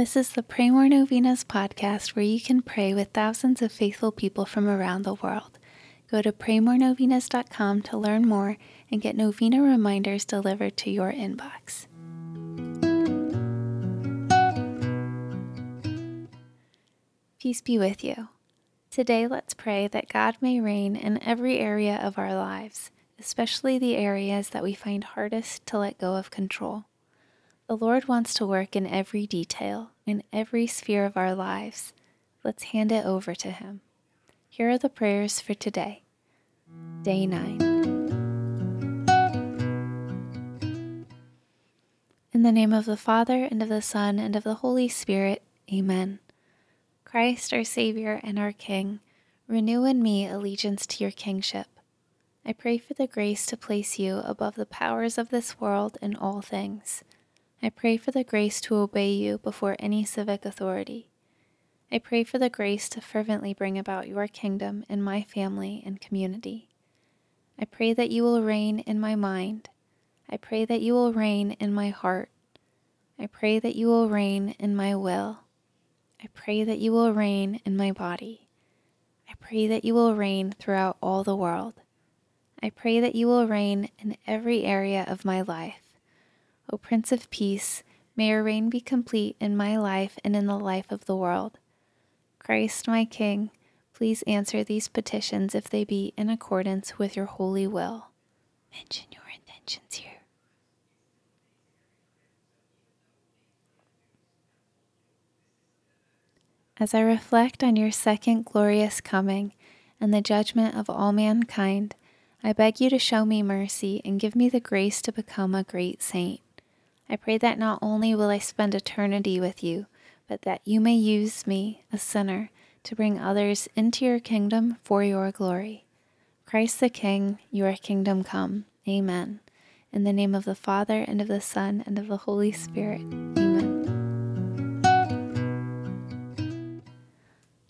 This is the Pray More Novenas podcast where you can pray with thousands of faithful people from around the world. Go to praymorenovenas.com to learn more and get novena reminders delivered to your inbox. Peace be with you. Today, let's pray that God may reign in every area of our lives, especially the areas that we find hardest to let go of control. The Lord wants to work in every detail, in every sphere of our lives. Let's hand it over to Him. Here are the prayers for today. Day 9. In the name of the Father, and of the Son, and of the Holy Spirit, Amen. Christ, our Savior and our King, renew in me allegiance to your kingship. I pray for the grace to place you above the powers of this world in all things I pray for the grace to obey you before any civic authority. I pray for the grace to fervently bring about your kingdom in my family and community. I pray that you will reign in my mind. I pray that you will reign in my heart. I pray that you will reign in my will. I pray that you will reign in my body. I pray that you will reign throughout all the world. I pray that you will reign in every area of my life. O Prince of Peace, may your reign be complete in my life and in the life of the world. Christ, my King, please answer these petitions if they be in accordance with your holy will. Mention your intentions here. As I reflect on your second glorious coming and the judgment of all mankind, I beg you to show me mercy and give me the grace to become a great saint. I pray that not only will I spend eternity with you, but that you may use me, a sinner, to bring others into your kingdom for your glory. Christ the King, your kingdom come. Amen. In the name of the Father, and of the Son, and of the Holy Spirit.